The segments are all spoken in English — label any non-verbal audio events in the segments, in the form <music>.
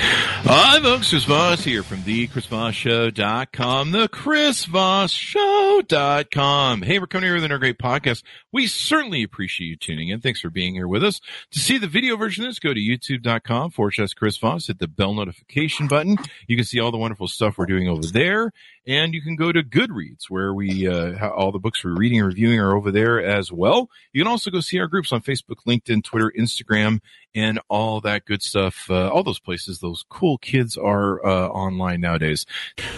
Hi, folks. Chris Voss here from the ChrisVossShow.com, the ChrisVossShow.com. Hey, we're coming here with another great podcast. We certainly appreciate you tuning in. Thanks for being here with us. To see the video version of this, go to youtube.com forward slash Chris Voss, hit the bell notification button. You can see all the wonderful stuff we're doing over there. And you can go to Goodreads, where we uh, all the books we're reading and reviewing are over there as well. You can also go see our groups on Facebook, LinkedIn, Twitter, Instagram, and all that good stuff. Uh, all those places, those cool kids are uh, online nowadays.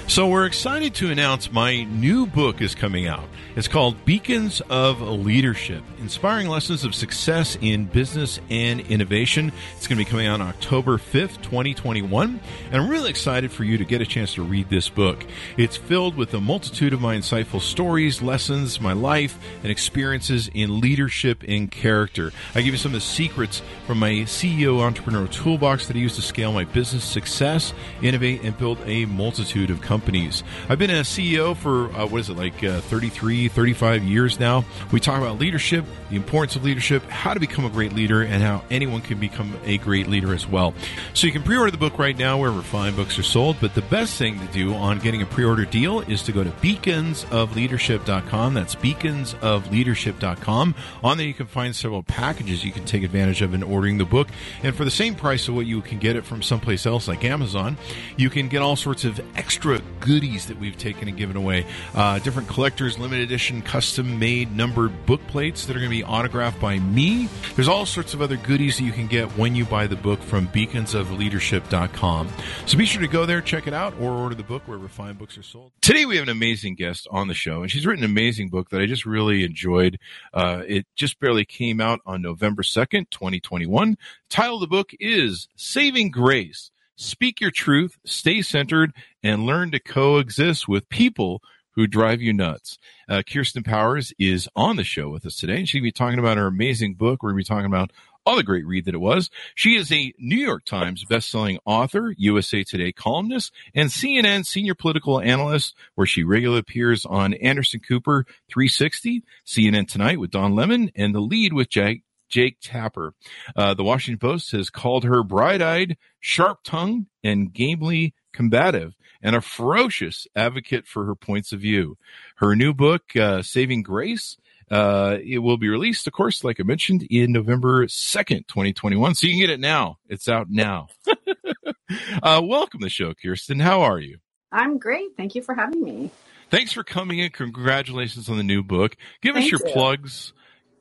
So we're excited to announce my new book is coming out. It's called Beacons of Leadership: Inspiring Lessons of Success in Business and Innovation. It's going to be coming out October 5th, 2021. And I'm really excited for you to get a chance to read this book. It's filled with a multitude of my insightful stories, lessons, my life, and experiences in leadership and character. I give you some of the secrets from my CEO entrepreneur toolbox that I use to scale my business success, innovate, and build a multitude of companies. I've been a CEO for, uh, what is it, like uh, 33, 35 years now. We talk about leadership, the importance of leadership, how to become a great leader, and how anyone can become a great leader as well. So you can pre order the book right now wherever fine books are sold, but the best thing to do on getting a pre order deal is to go to beaconsofleadership.com. That's beaconsofleadership.com. On there, you can find several packages you can take advantage of in ordering the book. And for the same price of what you can get it from someplace else like Amazon, you can get all sorts of extra goodies that we've taken and given away. Uh, different collectors, limited edition, custom made numbered book plates that are going to be autographed by me. There's all sorts of other goodies that you can get when you buy the book from beaconsofleadership.com. So be sure to go there, check it out, or order the book wherever fine books are sold. Today we have an amazing guest on the show, and she's written an amazing book that I just really enjoyed. Uh, it just barely came out on November 2nd, 2021. The title of the book is Saving Grace. Speak your truth, stay centered, and learn to coexist with people who drive you nuts. Uh, Kirsten Powers is on the show with us today, and she'll be talking about her amazing book. We're going to be talking about all the great read that it was. She is a New York Times bestselling author, USA Today columnist, and CNN senior political analyst, where she regularly appears on Anderson Cooper 360, CNN Tonight with Don Lemon, and The Lead with Jake, Jake Tapper. Uh, the Washington Post has called her bright-eyed, sharp-tongued, and gamely combative and a ferocious advocate for her points of view. Her new book, uh, Saving Grace, uh, it will be released, of course, like I mentioned, in November 2nd, 2021. So you can get it now. It's out now. <laughs> uh, welcome to the show, Kirsten. How are you? I'm great. Thank you for having me. Thanks for coming in. Congratulations on the new book. Give Thank us your you. plugs.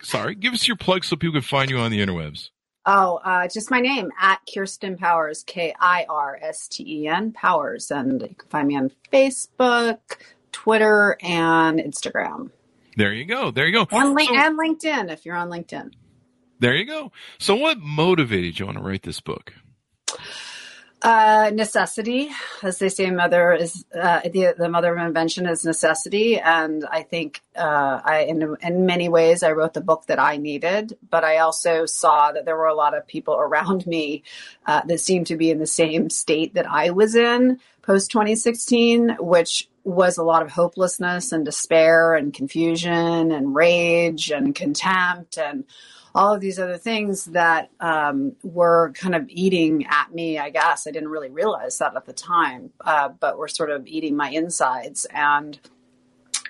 Sorry, give us your plugs so people can find you on the interwebs. Oh, uh, just my name at Kirsten Powers, K I R S T E N Powers. And you can find me on Facebook, Twitter, and Instagram. There you go. There you go. And, link- So- and LinkedIn if you're on LinkedIn. there you go. So, what motivated you on to write this book? Uh, necessity, as they say, mother is uh, the the mother of invention is necessity, and I think uh, I in in many ways I wrote the book that I needed, but I also saw that there were a lot of people <laughs> around me uh, that seemed to be in the same state that I was in post 2016, which was a lot of hopelessness and despair and confusion and rage and contempt and all of these other things that um, were kind of eating at me, I guess. I didn't really realize that at the time, uh, but were sort of eating my insides. And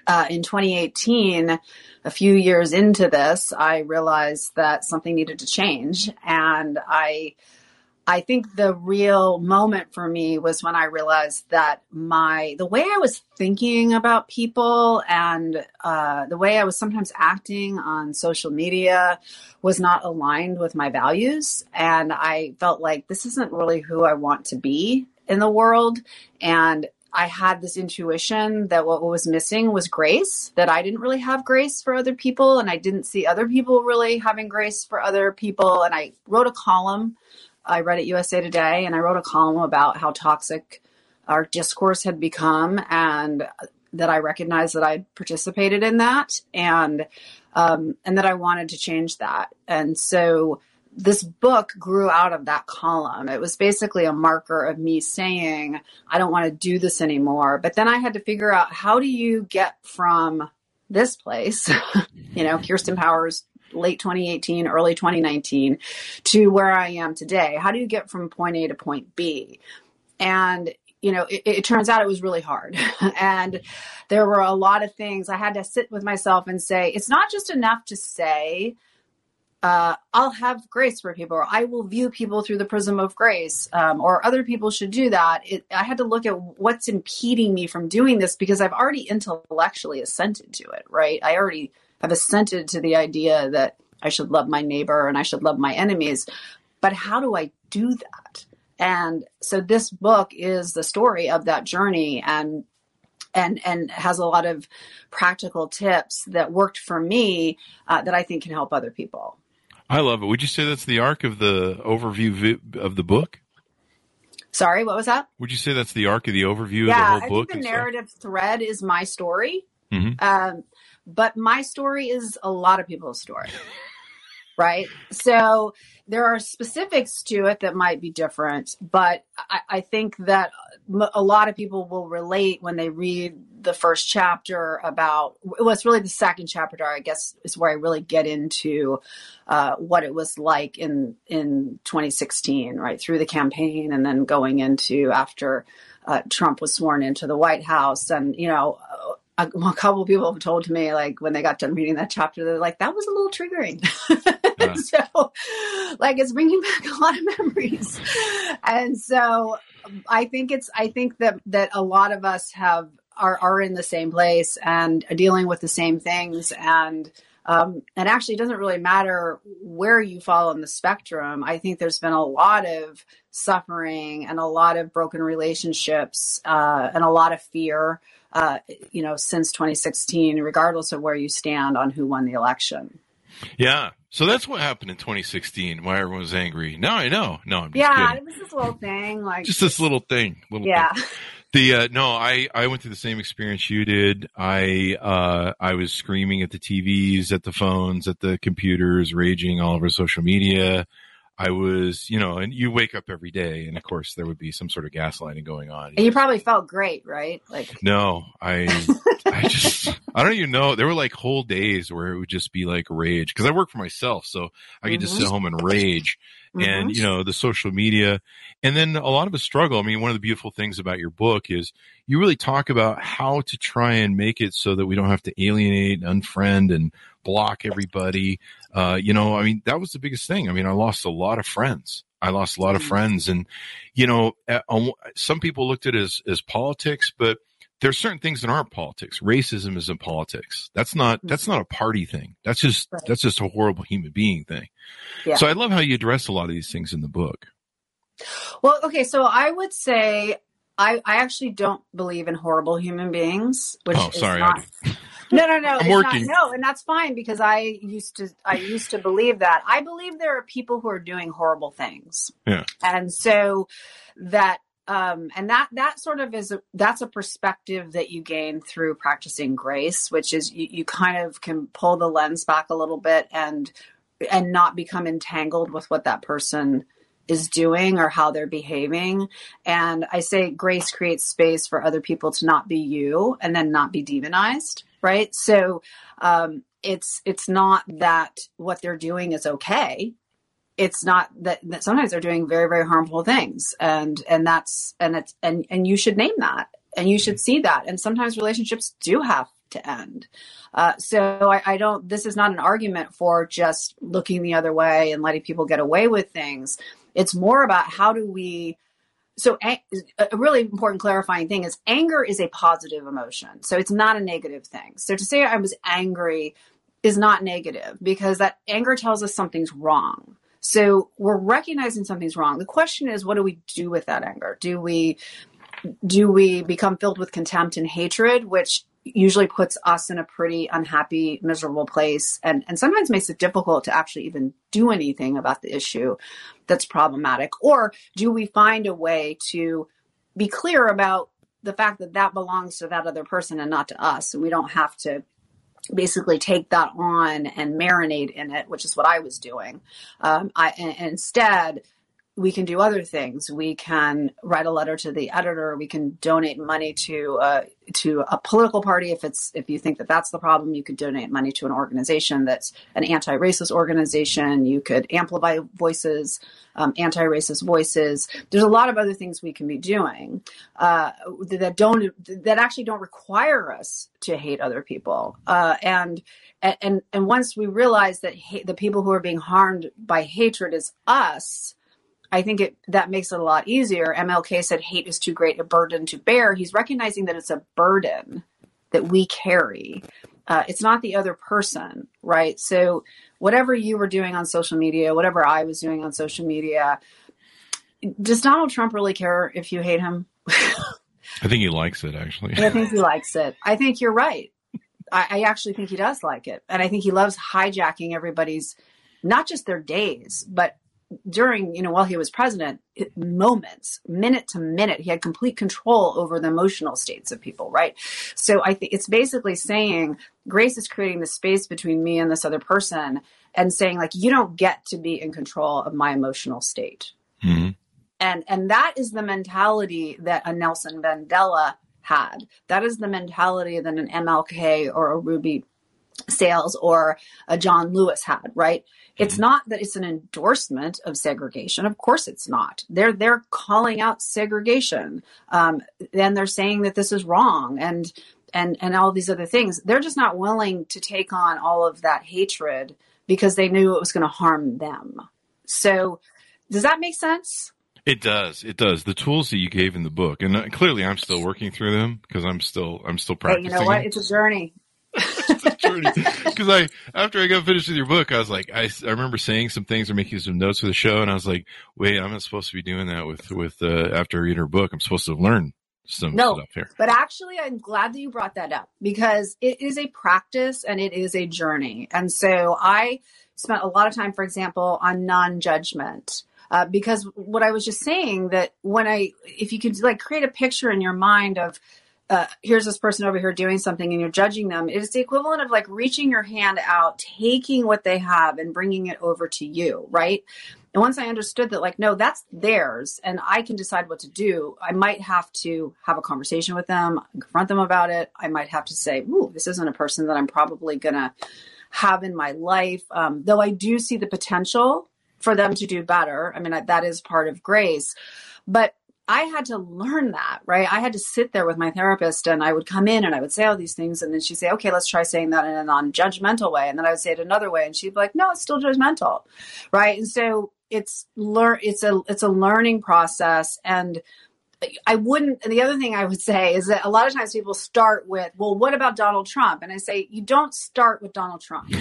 uh, in 2018, a few years into this, I realized that something needed to change. And I I think the real moment for me was when I realized that my the way I was thinking about people and uh, the way I was sometimes acting on social media was not aligned with my values, and I felt like this isn't really who I want to be in the world. And I had this intuition that what was missing was grace, that I didn't really have grace for other people, and I didn't see other people really having grace for other people. And I wrote a column I read at USA Today and I wrote a column about how toxic our discourse had become and that I recognized that I participated in that and um, and that I wanted to change that. And so this book grew out of that column. It was basically a marker of me saying, I don't want to do this anymore. But then I had to figure out how do you get from this place, <laughs> you know, Kirsten Powers, late 2018, early 2019, to where I am today? How do you get from point A to point B? And you know, it, it, turns out it was really hard. <laughs> and there were a lot of things I had to sit with myself and say, it's not just enough to say, uh, I'll have grace for people, or I will view people through the prism of grace, um, or other people should do that. It, I had to look at what's impeding me from doing this because I've already intellectually assented to it, right? I already have assented to the idea that I should love my neighbor and I should love my enemies. But how do I do that? And so this book is the story of that journey and and and has a lot of practical tips that worked for me uh, that I think can help other people. I love it. Would you say that's the arc of the overview of the book? Sorry, what was that? Would you say that's the arc of the overview yeah, of the whole book? I think the narrative stuff? thread is my story. Mm-hmm. Um, but my story is a lot of people's story. right? So there are specifics to it that might be different, but I, I think that a lot of people will relate when they read the first chapter about well it's really the second chapter i guess is where i really get into uh, what it was like in in 2016 right through the campaign and then going into after uh, trump was sworn into the white house and you know a, <laughs> a couple of people have told to me like when they got done reading that chapter they're like that was a little triggering <laughs> yeah. so like it's bringing back a lot of memories and so i think it's i think that that a lot of us have are, are in the same place and dealing with the same things and um, and actually, it doesn't really matter where you fall on the spectrum. I think there's been a lot of suffering and a lot of broken relationships uh, and a lot of fear uh, you know, since 2016, regardless of where you stand on who won the election. Yeah. So that's what happened in 2016. Why everyone was angry. No, I know. No, I'm yeah. Kidding. It was this little thing, like just this little thing. Little yeah. Thing. The uh, no, I I went through the same experience you did. I uh I was screaming at the TVs, at the phones, at the computers, raging all over social media. I was, you know, and you wake up every day, and of course there would be some sort of gaslighting going on. And you probably felt great, right? Like no, I, <laughs> I just, I don't even know. There were like whole days where it would just be like rage because I work for myself, so I could mm-hmm. just sit home and rage. Mm-hmm. And you know the social media, and then a lot of us struggle. I mean, one of the beautiful things about your book is you really talk about how to try and make it so that we don't have to alienate, unfriend, and block everybody. Uh, you know, I mean, that was the biggest thing. I mean, I lost a lot of friends. I lost a lot of mm-hmm. friends, and you know, some people looked at it as as politics, but there's certain things that aren't politics. Racism isn't politics. That's not that's not a party thing. That's just right. that's just a horrible human being thing. Yeah. So I love how you address a lot of these things in the book. Well, okay, so I would say I, I actually don't believe in horrible human beings. Which oh, sorry, not, I do. <laughs> No, no, no. I'm working. Not, no, and that's fine because I used to I used to believe that. I believe there are people who are doing horrible things. Yeah. And so that um, and that that sort of is a, that's a perspective that you gain through practicing grace, which is you, you kind of can pull the lens back a little bit and and not become entangled with what that person is doing or how they're behaving. And I say grace creates space for other people to not be you and then not be demonized right? So um, it's it's not that what they're doing is okay. It's not that, that sometimes they're doing very very harmful things, and and that's and it's and and you should name that, and you should see that. And sometimes relationships do have to end. Uh, so I, I, don't. This is not an argument for just looking the other way and letting people get away with things. It's more about how do we so a, really important clarifying thing is anger is a positive emotion. So it's not a negative thing. So to say I was angry is not negative because that anger tells us something's wrong. So we're recognizing something's wrong. The question is, what do we do with that anger? Do we do we become filled with contempt and hatred, which usually puts us in a pretty unhappy, miserable place and, and sometimes makes it difficult to actually even do anything about the issue that's problematic? Or do we find a way to be clear about the fact that that belongs to that other person and not to us? And we don't have to basically take that on and marinate in it, which is what I was doing. Um, I and instead we can do other things. We can write a letter to the editor. We can donate money to uh, to a political party if it's if you think that that's the problem. You could donate money to an organization that's an anti-racist organization. You could amplify voices, um, anti-racist voices. There's a lot of other things we can be doing uh, that don't that actually don't require us to hate other people. Uh, and and and once we realize that the people who are being harmed by hatred is us I think it that makes it a lot easier. MLK said hate is too great a burden to bear. He's recognizing that it's a burden that we carry. Uh, it's not the other person, right? So whatever you were doing on social media, whatever I was doing on social media, does Donald Trump really care if you hate him? I think he likes it actually. I think he likes it. I think you're right. I, I actually think he does like it. And I think he loves hijacking everybody's not just their days, but during, you know, while he was president, moments, minute to minute, he had complete control over the emotional states of people, right? So I think it's basically saying Grace is creating the space between me and this other person and saying, like, you don't get to be in control of my emotional state. Mm-hmm. And and that is the mentality that a Nelson Mandela had. That is the mentality that an MLK or a Ruby Sales or a John Lewis had, right? It's mm-hmm. not that it's an endorsement of segregation. Of course, it's not. They're they're calling out segregation, um, and they're saying that this is wrong, and and and all these other things. They're just not willing to take on all of that hatred because they knew it was going to harm them. So, does that make sense? It does. It does. The tools that you gave in the book, and uh, clearly, I'm still working through them because I'm still I'm still practicing. Hey, you know what? It's a journey. <laughs> Because I, after I got finished with your book, I was like, I, I remember saying some things or making some notes for the show, and I was like, wait, I'm not supposed to be doing that with with uh, after reading her book. I'm supposed to learn some no, stuff here. But actually, I'm glad that you brought that up because it is a practice and it is a journey. And so I spent a lot of time, for example, on non-judgment. Uh, because what I was just saying that when I, if you could like create a picture in your mind of uh, here's this person over here doing something and you're judging them. It is the equivalent of like reaching your hand out, taking what they have and bringing it over to you, right? And once I understood that, like, no, that's theirs and I can decide what to do, I might have to have a conversation with them, confront them about it. I might have to say, ooh, this isn't a person that I'm probably to have in my life. Um, though I do see the potential for them to do better. I mean, that is part of grace. But I had to learn that, right? I had to sit there with my therapist and I would come in and I would say all these things and then she'd say, okay, let's try saying that in a non-judgmental way. And then I would say it another way and she'd be like, no, it's still judgmental. Right. And so it's learn, it's a, it's a learning process. And I wouldn't, And the other thing I would say is that a lot of times people start with, well, what about Donald Trump? And I say, you don't start with Donald Trump.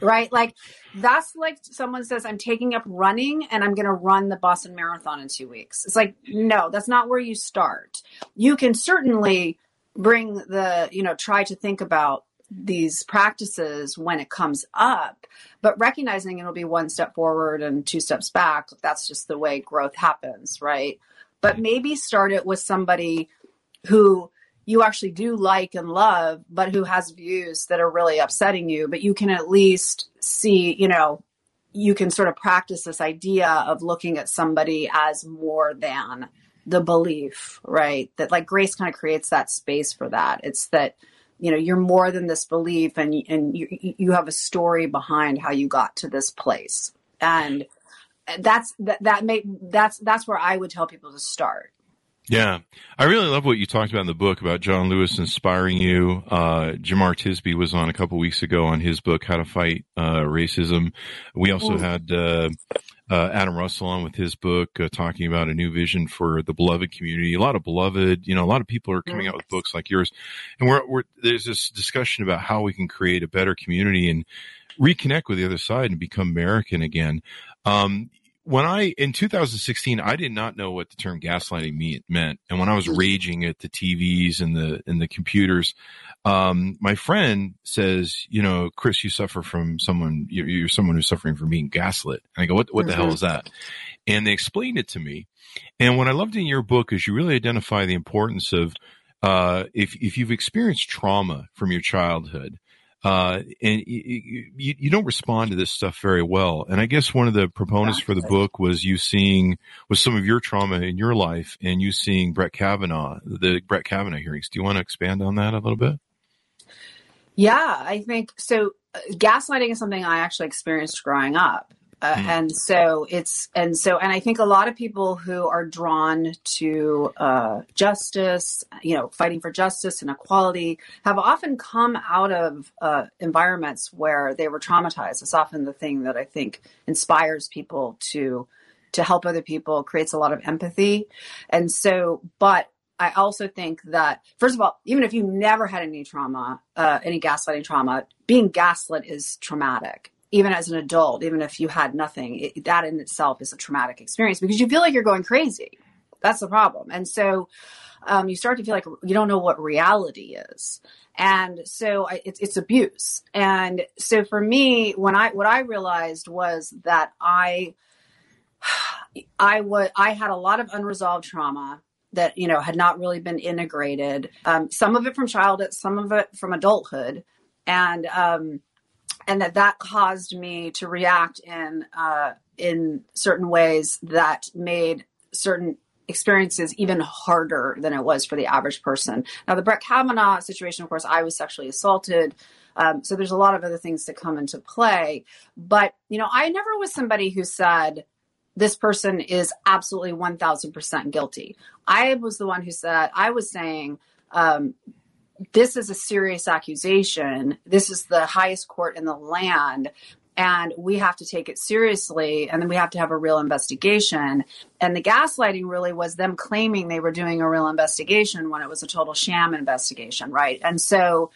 Right? Like that's like someone says, I'm taking up running and I'm going to run the Boston Marathon in two weeks. It's like, no, that's not where you start. You can certainly bring the, you know, try to think about these practices when it comes up, but recognizing it'll be one step forward and two steps back. That's just the way growth happens, right? But maybe start it with somebody who you actually do like and love, but who has views that are really upsetting you, but you can at least see, you know, you can sort of practice this idea of looking at somebody as more than the belief, right? That like grace kind of creates that space for that. It's that, you know, you're more than this belief and, and you, you have a story behind how you got to this place. And that's, that, that may, that's, that's where I would tell people to start yeah. I really love what you talked about in the book about John Lewis inspiring you. Uh, Jemar Tisby was on a couple weeks ago on his book, How to Fight uh, Racism. We also had uh, uh, Adam Russell on with his book, uh, talking about a new vision for the beloved community. A lot of beloved, you know, a lot of people are coming out with books like yours. And we're, we're, there's this discussion about how we can create a better community and reconnect with the other side and become American again. Um, when I in 2016, I did not know what the term gaslighting me, meant, and when I was Mhm. raging at the TVs and the and the computers, um, my friend says, "You know, Chris, you suffer from someone. You're, you're someone who's suffering from being gaslit." And I go, "What? What the hell Mhm. is that?" And they explained it to me. And what I loved in your book is you really identify the importance of uh, if if you've experienced trauma from your childhood, uh, and you, you, you don't respond to this stuff very well. And I guess one of the proponents for the book was you seeing was some of your trauma in your life, and you seeing Brett Kavanaugh, the Brett Kavanaugh hearings. Do you want to expand on that a little bit? Yeah, I think so. Uh, gaslighting is something I actually experienced growing up. Uh, Hmm. And so it's, and so, and I think a lot of people who are drawn to uh, justice, you know, fighting for justice and equality have often come out of uh, environments where they were traumatized. It's often the thing that I think inspires people to to help other people, creates a lot of empathy. And so, but I also think that, first of all, even if you never had any trauma, uh, any gaslighting trauma, being gaslit is traumatic. Even as an adult, even if you had nothing, it, that in itself is a traumatic experience because you feel like you're going crazy. That's the problem. And so um, you start to feel like you don't know what reality is. And so I, it's, it's abuse. And so for me, when I, what I realized was that I, I would, I had a lot of unresolved trauma that you know had not really been integrated. Um, some of it from childhood, some of it from adulthood, and um, and that that caused me to react in uh, in certain ways that made certain experiences even harder than it was for the average person. Now, the Brett Kavanaugh situation, of course, I was sexually assaulted. Um, so there's a lot of other things that come into play. But, you know, I never was somebody who said, this person is absolutely 1000% guilty. I was the one who said, I was saying, um, this is a serious accusation. This is the highest court in the land. And we have to take it seriously. And then we have to have a real investigation. And the gaslighting really was them claiming they were doing a real investigation when it was a total sham investigation, right? And so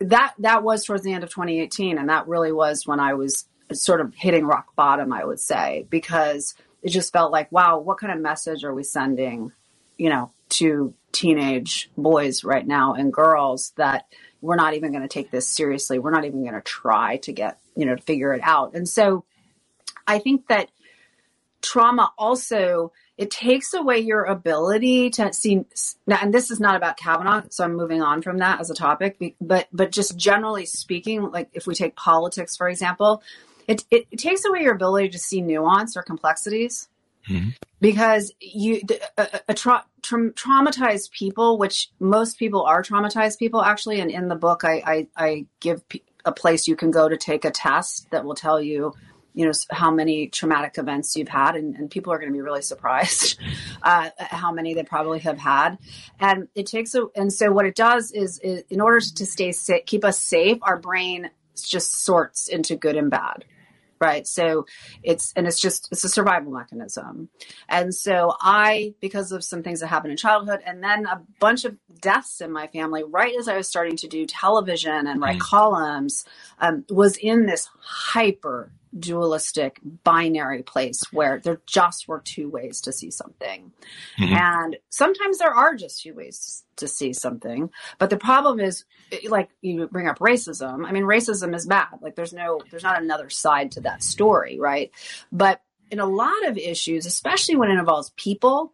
that that was towards the end of 2018. And that really was when I was sort of hitting rock bottom, I would say, because it just felt like, wow, what kind of message are we sending, you know, to teenage boys right now and girls that we're not even going to take this seriously. We're not even going to try to get, you know, to figure it out. And so I think that trauma also it takes away your ability to see and this is not about kavanaugh so i'm moving on from that as a topic but but just generally speaking like if we take politics for example it, it, it takes away your ability to see nuance or complexities Mhm. because you a, a tra- tra- traumatized people which most people are traumatized people actually and in the book i i, I give p- a place you can go to take a test that will tell you you know how many traumatic events you've had and, and people are going to be really surprised <laughs> uh, how many they probably have had and it takes a and so what it does is, is in order to stay safe keep us safe our brain just sorts into good and bad right so it's and it's just it's a survival mechanism and so i because of some things that happened in childhood and then a bunch of deaths in my family right as i was starting to do television and write Mm. columns um, was in this hyper dualistic binary place where there just were two ways to see something. Mhm. and sometimes there are just two ways to see something but the problem is like you bring up racism. I mean racism is bad. Like there's no there's not another side to that story right? But in a lot of issues especially when it involves people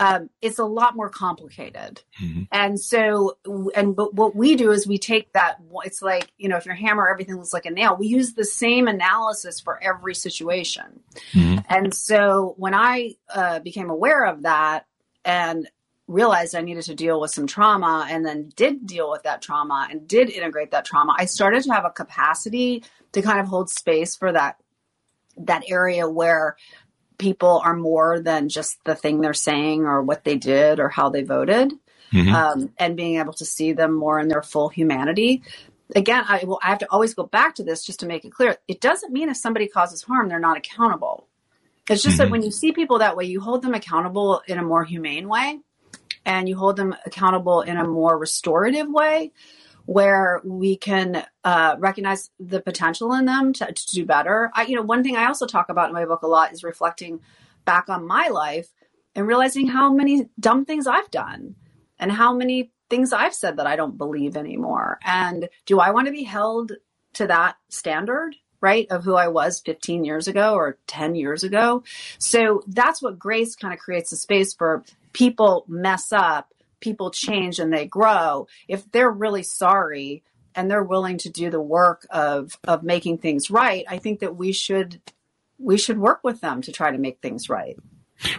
um, it's a lot more complicated Mhm. and so and but what we do is we take that it's like you know if your hammer everything looks like a nail we use the same analysis for every situation Mhm. and so when I uh, became aware of that and realized I needed to deal with some trauma and then did deal with that trauma and did integrate that trauma, I started to have a capacity to kind of hold space for that that area where people are more than just the thing they're saying or what they did or how they voted Mhm. um, and being able to see them more in their full humanity. Again, I, will, I have to always go back to this just to make it clear. It doesn't mean if somebody causes harm, they're not accountable. It's just Mhm. that when you see people that way, you hold them accountable in a more humane way and you hold them accountable in a more restorative way where we can uh, recognize the potential in them to, to do better. I, you know, one thing I also talk about in my book a lot is reflecting back on my life and realizing how many dumb things I've done and how many things I've said that I don't believe anymore. And do I want to be held to that standard? Right, of who I was 15 years ago or 10 years ago. So that's what grace kind of creates a space for people mess up people change and they grow, if they're really sorry and they're willing to do the work of of making things right, I think that we should we should work with them to try to make things right.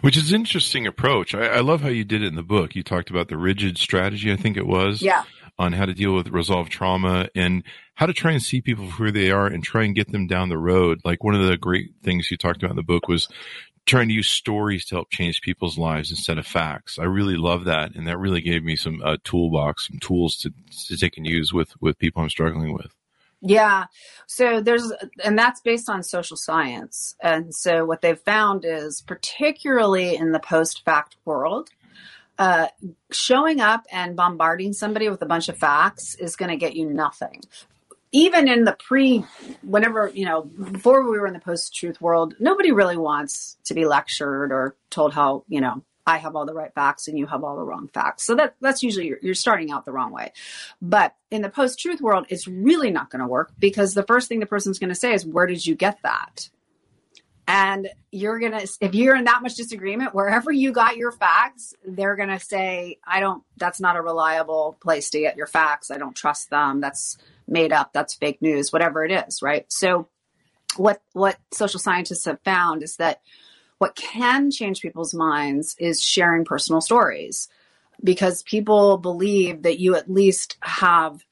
Which is an interesting approach. I, I love how you did it in the book. You talked about the rigid strategy, I think it was. Yeah on how to deal with resolved trauma and how to try and see people for who they are and try and get them down the road. Like one of the great things you talked about in the book was trying to use stories to help change people's lives instead of facts. I really love that, and that really gave me some uh, toolbox, some tools to to take and use with with people I'm struggling with. Yeah. So there's, and that's based on social science. And so what they've found is, particularly in the post fact world, uh, showing up and bombarding somebody with a bunch of facts is going to get you nothing even in the pre whenever you know before we were in the post truth world nobody really wants to be lectured or told how you know i have all the right facts and you have all the wrong facts. So that that's usually you're, you're starting out the wrong way. But in the post truth world it's really not going to work because the first thing the person's going to say is where did you get that? And you're going to if you're in that much disagreement wherever you got your facts they're going to say i don't that's not a reliable place to get your facts. I don't trust them. That's made up, that's fake news, whatever it is, right? So what what social scientists have found is that what can change people's minds is sharing personal stories because people believe that you at least have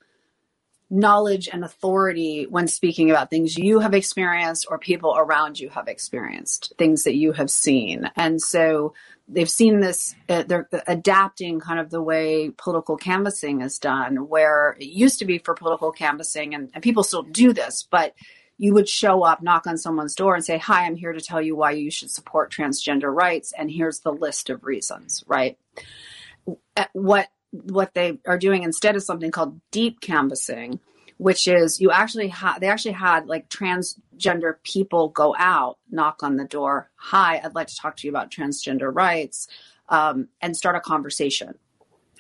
knowledge and authority when speaking about things you have experienced or people around you have experienced, things that you have seen. And so they've seen this, uh, they're adapting kind of the way political canvassing is done, where it used to be for political canvassing, and, and people still do this, but you would show up, knock on someone's door, and say, Hi, I'm here to tell you why you should support transgender rights, and here's the list of reasons, right? Uh, what what they are doing instead is something called deep canvassing, which is you actually had they actually had like transgender people go out, knock on the door, hi, I'd like to talk to you about transgender rights, um, and start a conversation.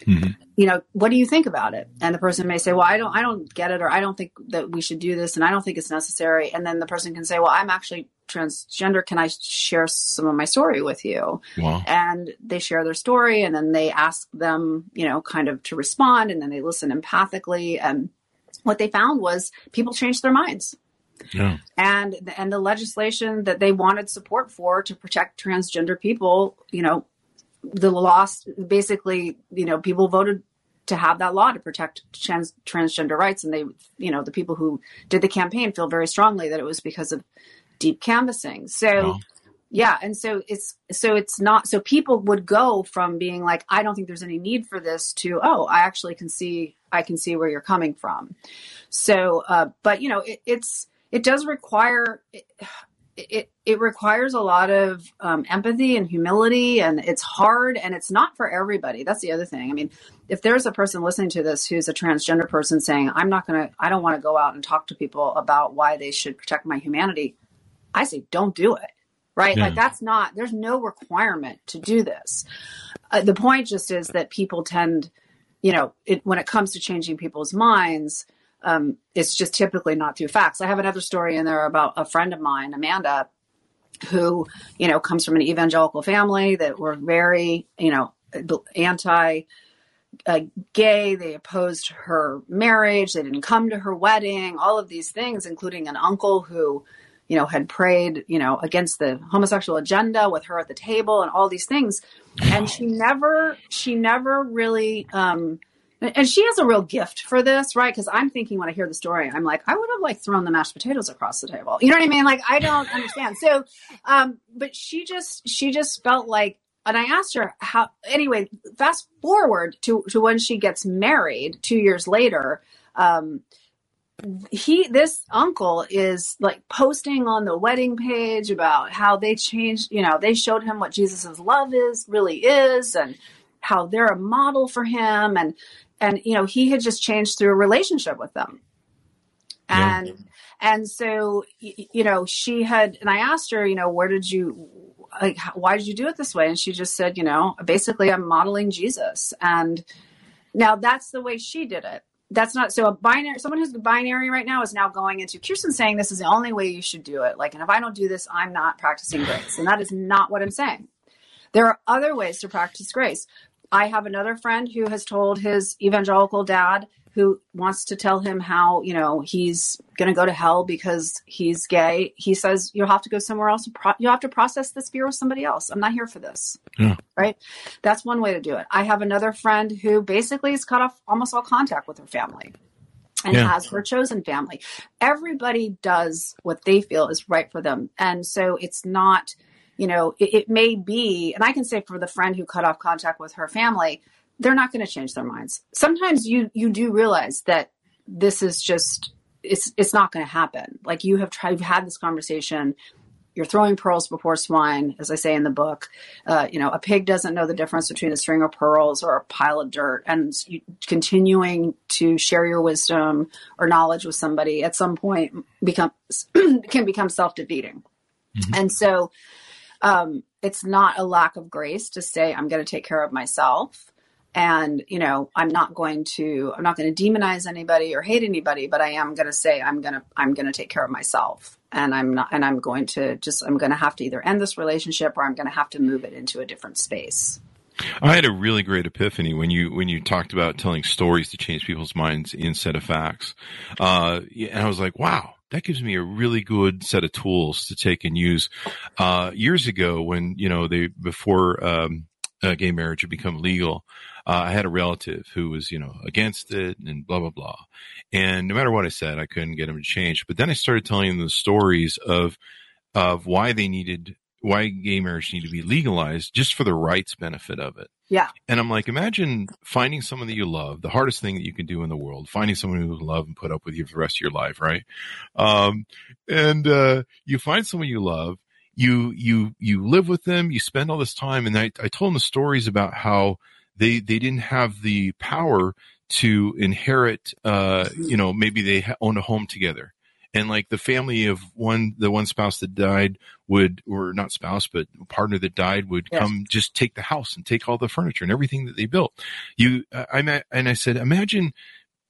Mm-hmm. You know, what do you think about it? And the person may say, "Well, I don't, I don't get it, or I don't think that we should do this, and I don't think it's necessary." And then the person can say, "Well, I'm actually transgender. Can I share some of my story with you?" Wow. And they share their story, and then they ask them, you know, kind of to respond, and then they listen empathically, and what they found was people changed their minds. Yeah. And and the legislation that they wanted support for to protect transgender people, you know, the lost basically, you know, people voted to have that law to protect trans, transgender rights and they you know the people who did the campaign feel very strongly that it was because of deep canvassing so wow. yeah and so it's so it's not so people would go from being like i don't think there's any need for this to oh i actually can see I can see where you're coming from. So, uh, but you know, it, it's it does require it, it, it requires a lot of um, empathy and humility, and it's hard, and it's not for everybody. That's the other thing. I mean, if there's a person listening to this who's a transgender person saying, "I'm not gonna, I don't want to go out and talk to people about why they should protect my humanity," I say, don't do it. Right? Yeah. Like that's not. There's no requirement to do this. Uh, the point just is that people tend you know, it, when it comes to changing people's minds, um, it's just typically not through facts. I have another story in there about a friend of mine, Amanda, who, you know, comes from an evangelical family that were very, you know, anti uh, gay. They opposed her marriage. They didn't come to her wedding, all of these things, including an uncle who, you know, had prayed, you know, against the homosexual agenda with her at the table and all these things and she never she never really um and she has a real gift for this, right? Because I'm thinking when I hear the story, I'm like, I would have like thrown the mashed potatoes across the table. You know what I mean? Like I don't understand. So, um, but she just she just felt like, and I asked her how. Anyway, fast forward to to when she gets married two years later. Um, he this uncle is like posting on the wedding page about how they changed you know they showed him what jesus's love is really is and how they're a model for him and and you know he had just changed through a relationship with them. And yeah. and so you know she had and i asked her you know where did you like why did you do it this way? And she just said you know basically i'm modeling jesus. And now that's the way she did it. That's not so a binary someone who's binary right now is now going into kirsten saying this is the only way you should do it. Like and if i don't do this i'm not practicing grace. And that is not what i'm saying. There are other ways to practice grace i have another friend who has told his evangelical dad who wants to tell him how you know he's going to go to hell because he's gay. He says you'll have to go somewhere else you'll have to process this fear with somebody else. I'm not here for this. Yeah. right? That's one way to do it. I have another friend who basically has cut off almost all contact with her family and yeah. has her chosen family. Everybody does what they feel is right for them. And so it's not you know it, it may be and i can say for the friend who cut off contact with her family they're not going to change their minds. Sometimes you you do realize that this is just it's it's not going to happen. Like you have tried, you've had this conversation. You're throwing pearls before swine, as I say in the book. Uh, you know, a pig doesn't know the difference between a string of pearls or a pile of dirt. And you, continuing to share your wisdom or knowledge with somebody at some point becomes <clears throat> can become self defeating. Mm-hmm. And so, um, it's not a lack of grace to say I'm going to take care of myself and you know i'm not going to i'm not going to demonize anybody or hate anybody but i am going to say i'm going to i'm going to take care of myself and i'm not and i'm going to just i'm going to have to either end this relationship or i'm going to have to move it into a different space. I had a really great epiphany when you when you talked about telling stories to change people's minds instead of facts, uh, and I was like, "Wow, that gives me a really good set of tools to take and use." Uh, years ago, when you know they before um, uh, gay marriage had become legal, uh, I had a relative who was, you know, against it and blah, blah, blah. And no matter what I said, I couldn't get him to change. But then I started telling them the stories of, of why they needed, why gay marriage need to be legalized just for the rights benefit of it. Yeah. And I'm like, imagine finding someone that you love, the hardest thing that you can do in the world, finding someone who you love and put up with you for the rest of your life, right? Um, and, uh, you find someone you love, you, you, you live with them, you spend all this time. And I, I told them the stories about how they they didn't have the power to inherit uh you know maybe they ha- own a home together and like the family of one the one spouse that died would or not spouse but partner that died would yes. come just take the house and take all the furniture and everything that they built you i met and i said imagine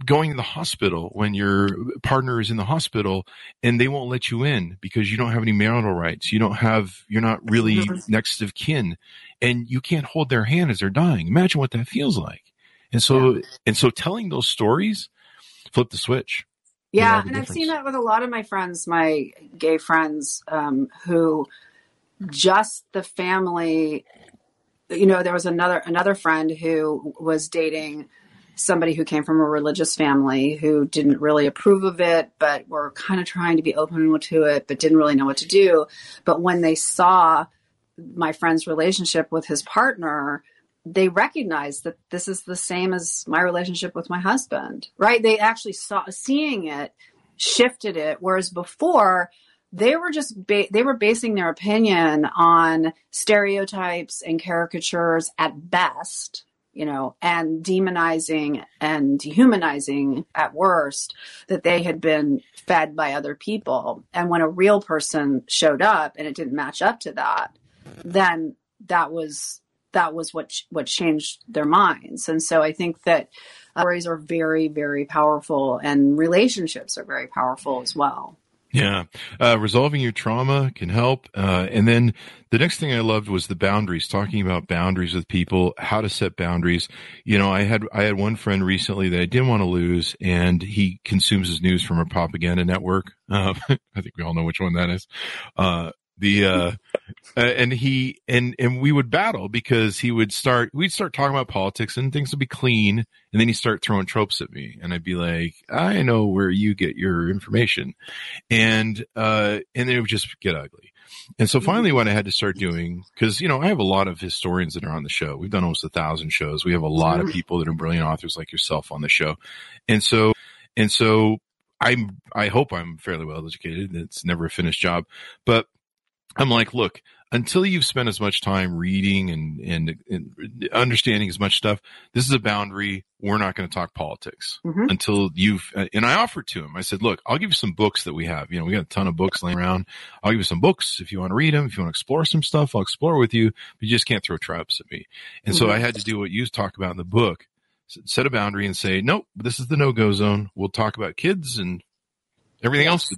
going to the hospital when your partner is in the hospital and they won't let you in because you don't have any marital rights you don't have you're not really mm-hmm. next of kin and you can't hold their hand as they're dying. Imagine what that feels like. And so, yeah. and so telling those stories, flip the switch. Yeah. And I've seen that with a lot of my friends, my gay friends, um, who just the family, you know, there was another, another friend who was dating somebody who came from a religious family who didn't really approve of it, but were kind of trying to be open to it, but didn't really know what to do. But when they saw my friend's relationship with his partner, they recognized that this is the same as my relationship with my husband, right? They actually saw seeing it shifted it, whereas before they were just ba- they were basing their opinion on stereotypes and caricatures at best you know, and demonizing and dehumanizing at worst that they had been fed by other people. And when a real person showed up and it didn't match up to that, then that was that was what what changed their minds. And so I think that uh, stories are very very powerful, and relationships are very powerful as well. Yeah, uh, resolving your trauma can help. Uh, and then the next thing I loved was the boundaries. Talking about boundaries with people, how to set boundaries. You know, I had I had one friend recently that I didn't want to lose, and he consumes his news from a propaganda network. Uh, <laughs> I think we all know which one that is. The uh, <laughs> uh, and he and and we would battle because he would start we'd start talking about politics and things would be clean and then he'd start throwing tropes at me and I'd be like I know where you get your information. And uh and then it would just get ugly. And so finally what I had to start doing because you know I have a lot of historians that are on the show. We've done almost a thousand shows. We have a lot of mm-hmm. people that are brilliant authors like yourself on the show. And so and so I'm I hope I'm fairly well educated. It's never a finished job. But I'm like, look, until you've spent as much time reading and, and, and understanding as much stuff, this is a boundary. We're not going to talk politics Mhm. until you've, and I offered to him, I said, look, I'll give you some books that we have. You know, we got a ton of books laying around. I'll give you some books if you want to read them. If you want to explore some stuff, I'll explore with you, but you just can't throw traps at me. And so Mhm. I had to do what you talk about in the book, set a boundary and say, nope, this is the no-go zone. We'll talk about kids and everything else,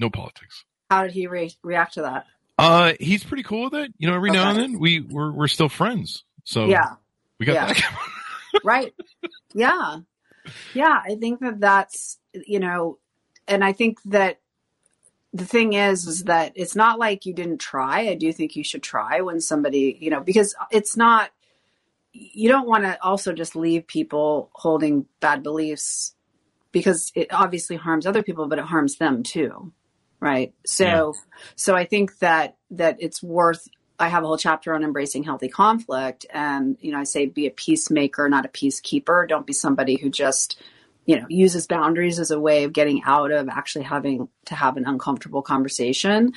no politics. How did he re- react to that? Uh, he's pretty cool with it. You know, every now and then we we're we're still friends. So Yeah. we got yeah. that. <laughs> right yeah yeah i think that that's you know and i think that the thing is is that it's not like you didn't try i do think you should try when somebody you know because it's not you don't want to also just leave people holding bad beliefs because it obviously harms other people but it harms them too right so Yeah. so i think that that it's worth I have a whole chapter on embracing healthy conflict. And, you know, I say be a peacemaker, not a peacekeeper. Don't be somebody who just, you know, uses boundaries as a way of getting out of actually having to have an uncomfortable conversation.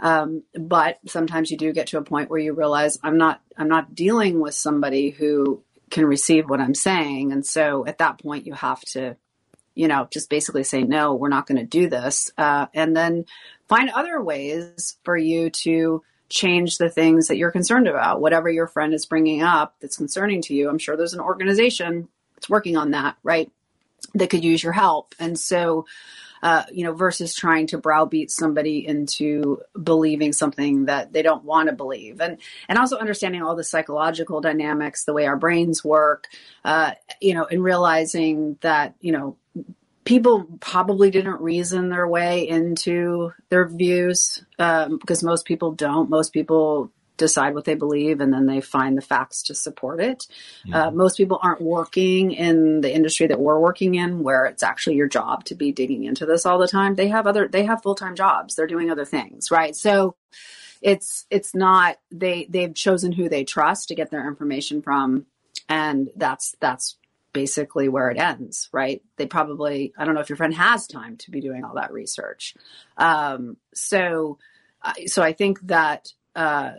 Um, but sometimes you do get to a point where you realize I'm not, I'm not dealing with somebody who can receive what I'm saying. And so at that point you have to, you know, just basically say, no, we're not going to do this. Uh, and then find other ways for you to, change the things that you're concerned about. Whatever your friend is bringing up that's concerning to you, I'm sure there's an organization that's working on that, right? That could use your help. And so, uh, you know, versus trying to browbeat somebody into believing something that they don't want to believe, and and also understanding all the psychological dynamics, the way our brains work, uh, you know, and realizing that you know people probably didn't reason their way into their views um, because most people don't. Most people decide what they believe and then they find the facts to support it. Uh, most people aren't working in the industry that we're working in, where it's actually your job to be digging into this all the time. They have other, they have full time jobs. They're doing other things, right? So it's it's not they they've chosen who they trust to get their information from, and that's that's basically where it ends, right? They probably, I don't know if your friend has time to be doing all that research. Um, so, I- so I think that, uh,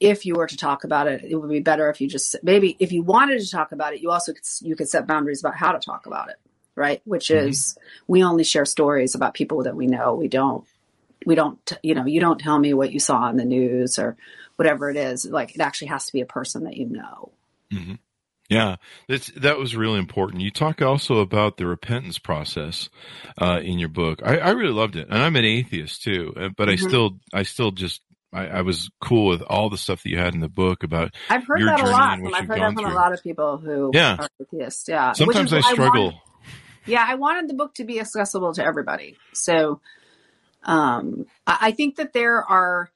if you were to talk about it, it would be better if you just maybe if you wanted to talk about it, you also could, you could set boundaries about how to talk about it, right? Which Mhm. is we only share stories about people that we know. We don't we don't you know you don't tell me what you saw in the news or whatever it is. Like it actually has to be a person that you know. hmm Yeah, that's that was really important. You talk also about the repentance process uh, in your book. I, I really loved it, and I'm an atheist too, uh, but I Mhm. still, I still just, I, I was cool with all the stuff that you had in the book about. I've heard that a lot. and I've heard that from through. a lot of people who Yeah. are atheists. Yeah. Sometimes is I struggle. wanted- yeah, I wanted the book to be accessible to everybody. So um, I, I think that there are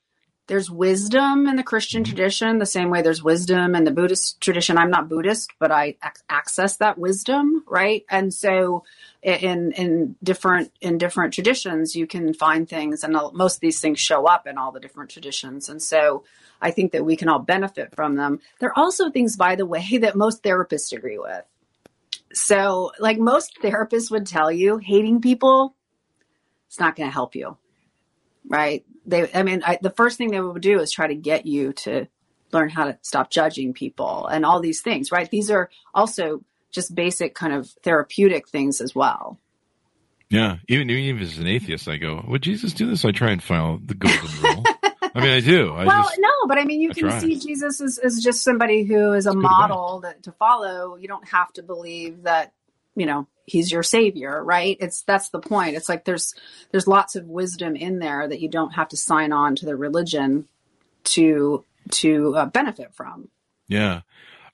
there's wisdom in the Christian Mhm. tradition, the same way there's wisdom in the Buddhist tradition. I'm not Buddhist, but I ac- access that wisdom, right? And so, in in different in different traditions, you can find things, and most of these things show up in all the different traditions. And so, I think that we can all benefit from them. There are also things, by the way, <laughs> that most therapists agree with. So, like most therapists would tell you, hating people, it's not going to help you, right? They, I mean, I, the first thing they would do is try to get you to learn how to stop judging people and all these things, right? These are also just basic kind of therapeutic things as well. Yeah, even even as an atheist, I go, "Would Jesus do this?" I try and follow the golden rule. I mean, I do. I well, just, no, but I mean, you I can try. see Jesus as, as just somebody who is a model that, to follow. You don't have to believe that, you know, he's your savior, right? It's that's the point. It's like there's there's lots of wisdom in there that you don't have to sign on to the religion to to uh, benefit from. yeah.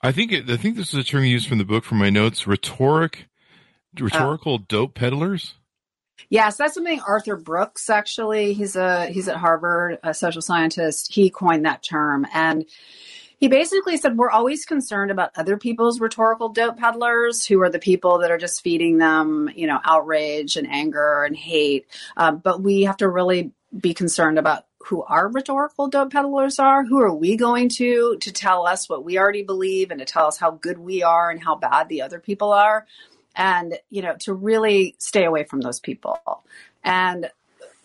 I think it, I think this is a term used from the book from my notes. Rhetoric, rhetorical dope peddlers. Yes, that's something Arthur Brooks actually. He's a he's at Harvard, a social scientist. He coined that term, and he basically said we're always concerned about other people's rhetorical dope peddlers, who are the people that are just feeding them, you know, outrage and anger and hate. Um, but we have to really be concerned about who our rhetorical dope peddlers are. Who are we going to to tell us what we already believe and to tell us how good we are and how bad the other people are? and you know to really stay away from those people and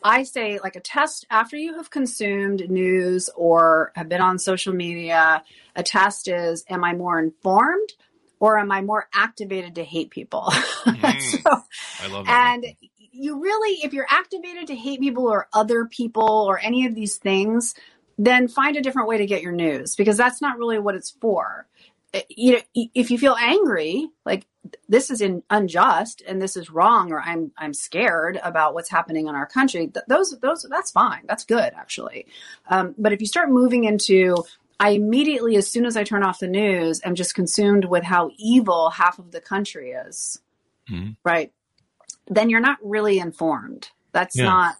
I say like a test after you have consumed news or have been on social media, a test is am I more informed or am I more activated to hate people? <laughs> Mm, so, I love that. and you really, if you're activated to hate people or other people or any of these things, then find a different way to get your news because that's not really what it's for. Uh, You know, if you feel angry, like this is in, unjust and this is wrong, or I'm I'm scared about what's happening in our country, th- those those that's fine, that's good actually. Um, but if you start moving into I immediately, as soon as I turn off the news, am just consumed with how evil half of the country is. Mhm. Right. Then you're not really informed. That's Yeah. not.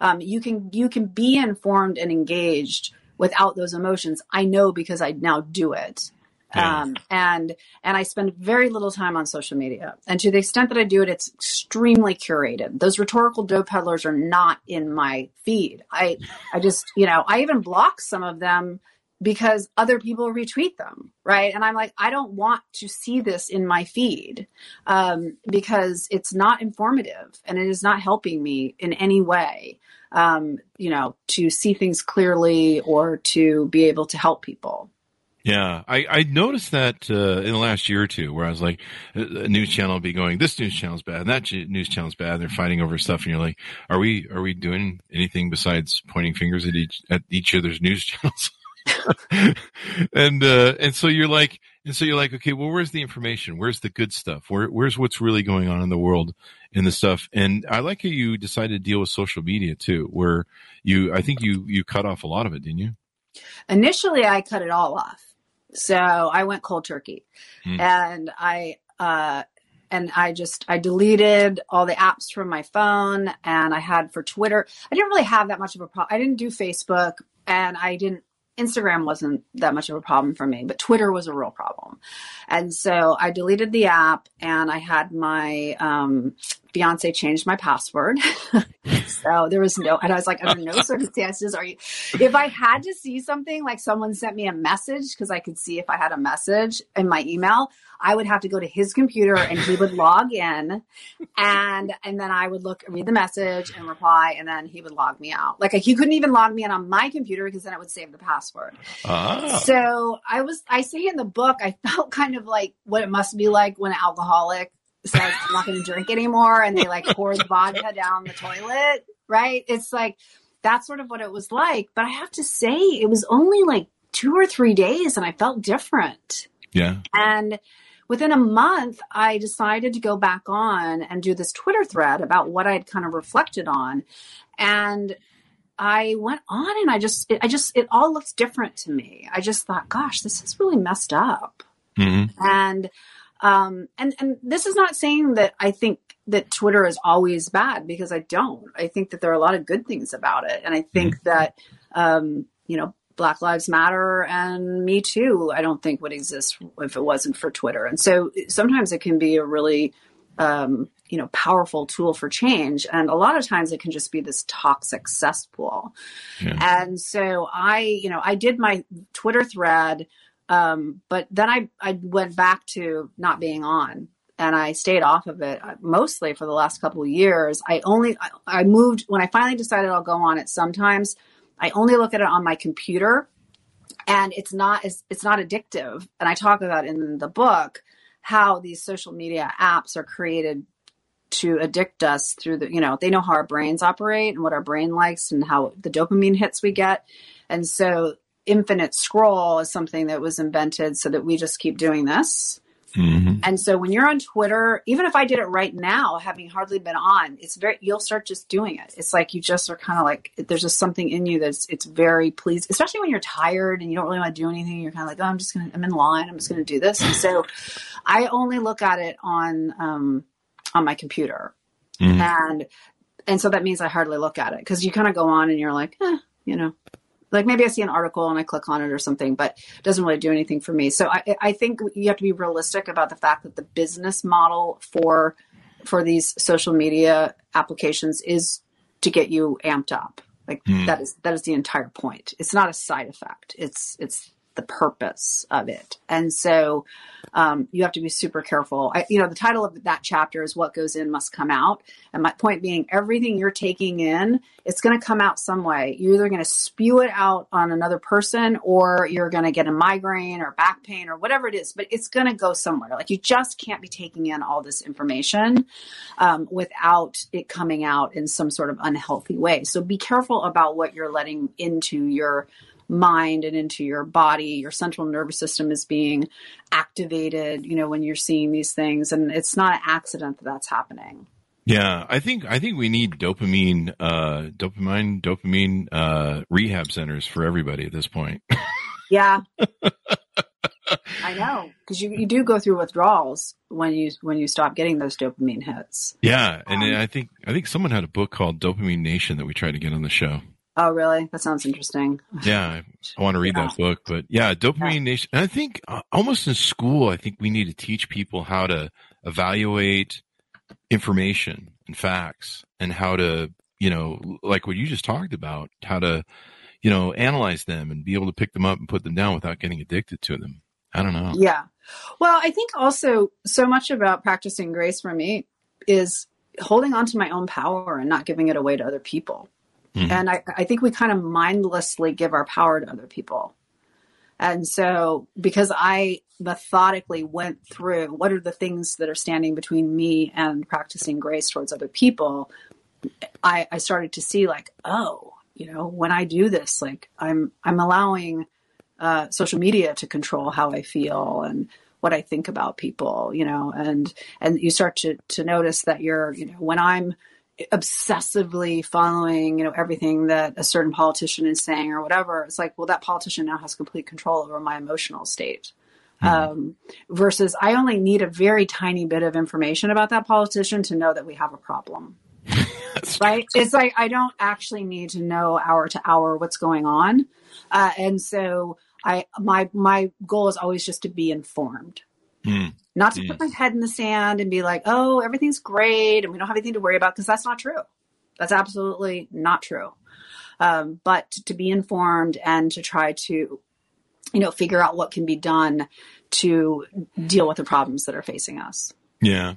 Um, you can you can be informed and engaged without those emotions. I know because I now do it. Yeah. Um, and and I spend very little time on social media, and to the extent that I do it, it's extremely curated. Those rhetorical dope peddlers are not in my feed. I I just you know I even block some of them because other people retweet them, right? And I'm like, I don't want to see this in my feed um, because it's not informative and it is not helping me in any way, um, you know, to see things clearly or to be able to help people. Yeah, I, I noticed that uh, in the last year or two, where I was like, a a news channel will be going, this news channel's bad, and that news channel's bad. They're fighting over stuff, and you're like, are we are we doing anything besides pointing fingers at each at each other's news <laughs> channels? <laughs> and uh, and so you're like, and so you're like, okay, well, where's the information? Where's the good stuff? Where where's what's really going on in the world in the stuff? And I like how you decided to deal with social media too, where you, I think you you cut off a lot of it, didn't you? Initially, I cut it all off. So I went cold turkey Hmm. and I, uh, and I just, I deleted all the apps from my phone and I had for Twitter. I didn't really have that much of a problem. I didn't do Facebook and I didn't, Instagram wasn't that much of a problem for me, but Twitter was a real problem. And so I deleted the app and I had my, um, fiance changed my password. <laughs> so there was no, and I was like, under no circumstances are you, if I had to see something like someone sent me a message, because I could see if I had a message in my email, I would have to go to his computer and he would log in and, and then I would look, and read the message and reply. And then he would log me out. Like he couldn't even log me in on my computer because then it would save the password. Ah, So I was, I say in the book, I felt kind of like what it must be like when an alcoholic says, I'm not going to drink anymore. And they like <laughs> pour the vodka down the toilet, right? It's like, that's sort of what it was like. But I have to say, it was only like two or three days and I felt different. yeah. And within a month, I decided to go back on and do this Twitter thread about what I'd kind of reflected on. And I went on and I just, it, I just, it all looks different to me. I just thought, gosh, this is really messed up. hmm And, um, and, and this is not saying that I think that Twitter is always bad because I don't. I think that there are a lot of good things about it. And I think that, um, you know, Black Lives Matter and Me Too, I don't think would exist if it wasn't for Twitter. And so sometimes it can be a really, um, you know, powerful tool for change. And a lot of times it can just be this toxic cesspool. Yeah. And so I, you know, I did my Twitter thread, um, but then I, I went back to not being on and I stayed off of it uh, mostly for the last couple of years. I only, I, I moved when I finally decided I'll go on it sometimes. I only look at it on my computer and it's not as it's not addictive. And I talk about in the book how these social media apps are created to addict us through the you know they know how our brains operate and what our brain likes and how the dopamine hits we get and so infinite scroll is something that was invented so that we just keep doing this hmm and so when you're on Twitter, even if I did it right now, having hardly been on, it's very you'll start just doing it. It's like you just are kind of like there's just something in you that's it's very pleased, especially when you're tired and you don't really want to do anything. You're kind of like, oh, I'm just gonna I'm in line. I'm just gonna do this. And so I only look at it on um, on my computer, Mhm. and and so that means I hardly look at it because you kind of go on and you're like, eh, you know, like maybe I see an article and I click on it or something, but it doesn't really do anything for me. So I, I think you have to be realistic about the fact that the business model for for these social media applications is to get you amped up. Like Hmm. that is that is the entire point. It's not a side effect. It's it's the purpose of it. And so um, you have to be super careful. I, you know, the title of that chapter is "What Goes In Must Come Out," and my point being, everything you're taking in, it's going to come out some way. You're either going to spew it out on another person, or you're going to get a migraine or back pain or whatever it is. But it's going to go somewhere. Like you just can't be taking in all this information um, without it coming out in some sort of unhealthy way. So be careful about what you're letting into your mind and into your body. Your central nervous system is being activated, you know, when you're seeing these things. And it's not an accident that that's happening. Yeah, I think I think we need dopamine, uh, dopamine, dopamine uh, rehab centers for everybody at this point. <laughs> yeah, <laughs> I know because you, you do go through withdrawals when you when you stop getting those dopamine hits. Yeah, and um, I think I think someone had a book called Dopamine Nation that we tried to get on the show. Oh, really? That sounds interesting. <laughs> Yeah, I want to read yeah. that book, but yeah, Dopamine yeah. Nation. And I think uh, almost in school, I think we need to teach people how to evaluate information and facts and how to, you know, like what you just talked about, how to, you know, analyze them and be able to pick them up and put them down without getting addicted to them. I don't know. Yeah. Well, I think also so much about practicing grace for me is holding on to my own power and not giving it away to other people. Mm-hmm. And I, I think we kind of mindlessly give our power to other people. And so, because I methodically went through what are the things that are standing between me and practicing grace towards other people, I, I started to see like, oh, you know, when I do this, like I'm I'm allowing uh, social media to control how I feel and what I think about people, you know, and and you start to to notice that you're, you know, when I'm obsessively following, you know, everything that a certain politician is saying or whatever, it's like, well, that politician now has complete control over my emotional state. Mm-hmm. Um, versus I only need a very tiny bit of information about that politician to know that we have a problem. <laughs> right? It's like I don't actually need to know hour to hour what's going on. Uh, and so I my my goal is always just to be informed. Mm. Not to put my head in the sand and be like, oh, everything's great and we don't have anything to worry about because that's not true. That's absolutely not true. Um, but to be informed and to try to, you know, figure out what can be done to deal with the problems that are facing us. Yeah.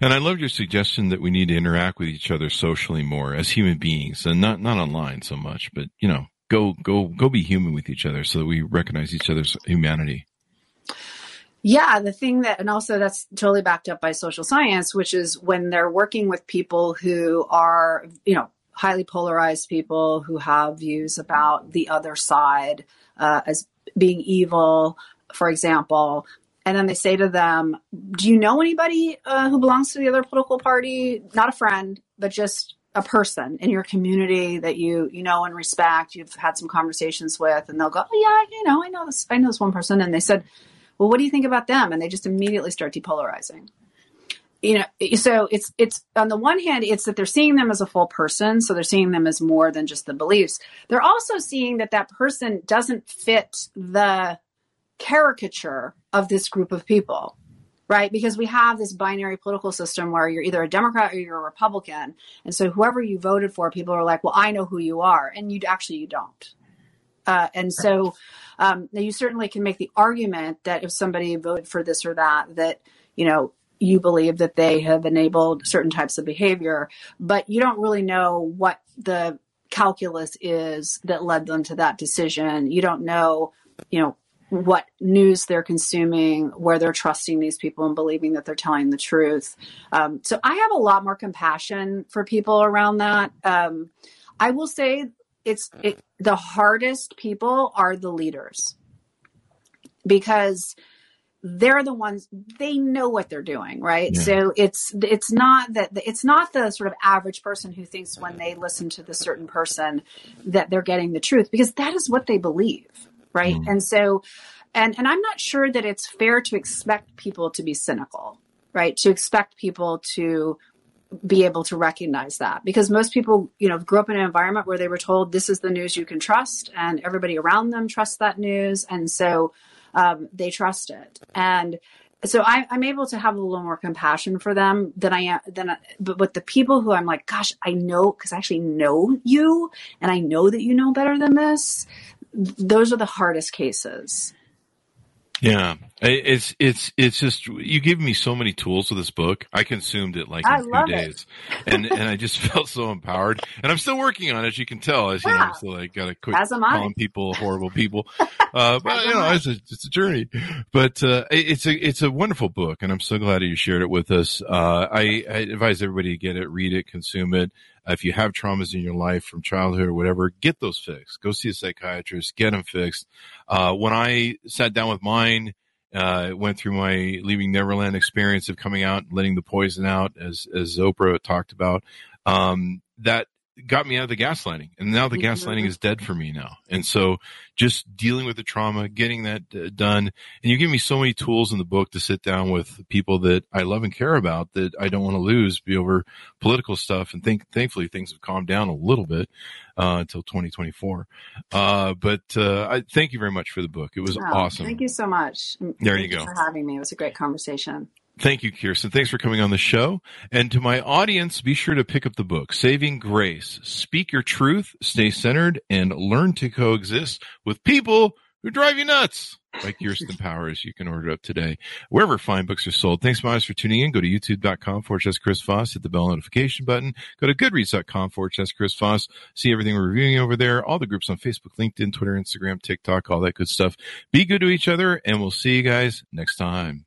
And I love your suggestion that we need to interact with each other socially more as human beings and not, not online so much, but you know, go, go, go be human with each other so that we recognize each other's humanity. Yeah, the thing that, and also that's totally backed up by social science, which is when they're working with people who are, you know, highly polarized people who have views about the other side uh, as being evil, for example. And then they say to them, Do you know anybody uh, who belongs to the other political party? Not a friend, but just a person in your community that you you know and respect you've had some conversations with and they'll go oh yeah you know i know this i know this one person and they said well, what do you think about them? And they just immediately start depolarizing. You know, so it's it's on the one hand, it's that they're seeing them as a full person, so they're seeing them as more than just the beliefs. They're also seeing that that person doesn't fit the caricature of this group of people right? Because we have this binary political system where you're either a Democrat or you're a Republican. And so whoever you voted for, people are like, well, I know who you are. And you actually, you don't. Uh, and so um, now, you certainly can make the argument that if somebody voted for this or that, that you know you believe that they have enabled certain types of behavior, but you don't really know what the calculus is that led them to that decision. You don't know, you know, what news they're consuming, where they're trusting these people and believing that they're telling the truth. Um, so I have a lot more compassion for people around that. Um, I will say it's it, the hardest people are the leaders. Because they're the ones they know what they're doing right? Yeah. so it's it's not that it's not the sort of average person who thinks when they listen to the certain person that they're getting the truth because that is what they believe right? Mm. and so and and i'm not sure that it's fair to expect people to be cynical right? To expect people to be able to recognize that because most people you know grew up in an environment where they were told this is the news you can trust and everybody around them trusts that news and so um, they trust it and so I, am able to have a little more compassion for them than I am than I, but with the people who I'm like gosh I know because I actually know you and I know that you know better than this those are the hardest cases. Yeah, it's it's it's just you give me so many tools with this book. I consumed it like I in two days, and and I just <laughs> felt so empowered. And I'm still working on it, as you can tell. As you know, Yeah. I'm still like got to quit As am I. calling people horrible people. <laughs> Uh, but you know, it's a it's a journey. But uh, it's a it's a wonderful book, and I'm so glad you shared it with us. Uh, I, I advise everybody to get it, read it, consume it. If you have traumas in your life from childhood or whatever, get those fixed. Go see a psychiatrist, get them fixed. Uh, when I sat down with mine, uh, went through my leaving Neverland experience of coming out, letting the poison out, as as Oprah talked about. Um, that got me out of the gaslighting, and now the Mhm. gaslighting is dead for me now. And so, just dealing with the trauma, getting that uh, done, and you give me so many tools in the book to sit down with people that I love and care about that I don't want to lose, be over political stuff. And think, thankfully, things have calmed down a little bit uh, until 2024. Uh, but uh, I thank you very much for the book. It was Wow, awesome. Thank you so much. There Thank you go. for having me. It was a great conversation. Thank you, Kirsten. Thanks for coming on the show. And to my audience, be sure to pick up the book, Saving Grace. Speak your truth, stay centered, and learn to coexist with people who drive you nuts. By Kirsten Powers. You can order it up today, wherever fine books are sold. Thanks, guys, for tuning in. Go to youtube.com forward slash Chris Voss. Hit the bell notification button. Go to goodreads.com forward slash Chris Voss. See everything we're reviewing over there. All the groups on Facebook, LinkedIn, Twitter, Instagram, TikTok, all that good stuff. Be good to each other, and we'll see you guys next time.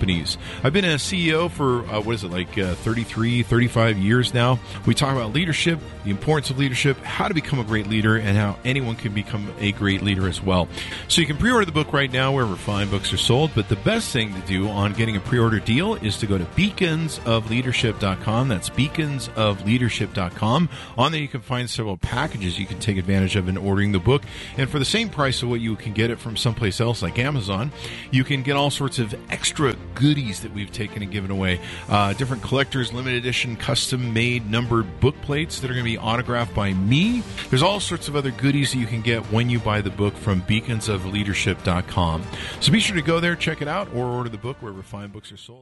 companies. I've been a CEO for, uh, what is it, like uh, 33, 35 years now. We talk about leadership, the importance of leadership, how to become a great leader, and how anyone can become a great leader as well. So you can pre order the book right now wherever fine books are sold. But the best thing to do on getting a pre order deal is to go to beaconsofleadership.com. That's beaconsofleadership.com. On there, you can find several packages you can take advantage of in ordering the book. And for the same price of what you can get it from someplace else like Amazon, you can get all sorts of extra goodies that we've taken and given away. Uh, different collectors, limited edition, custom made numbered book plates that are going to be autographed by me. There's all sorts of other goodies that you can get when you buy the book from beaconsofleadership.com. So be sure to go there, check it out, or order the book wherever fine books are sold.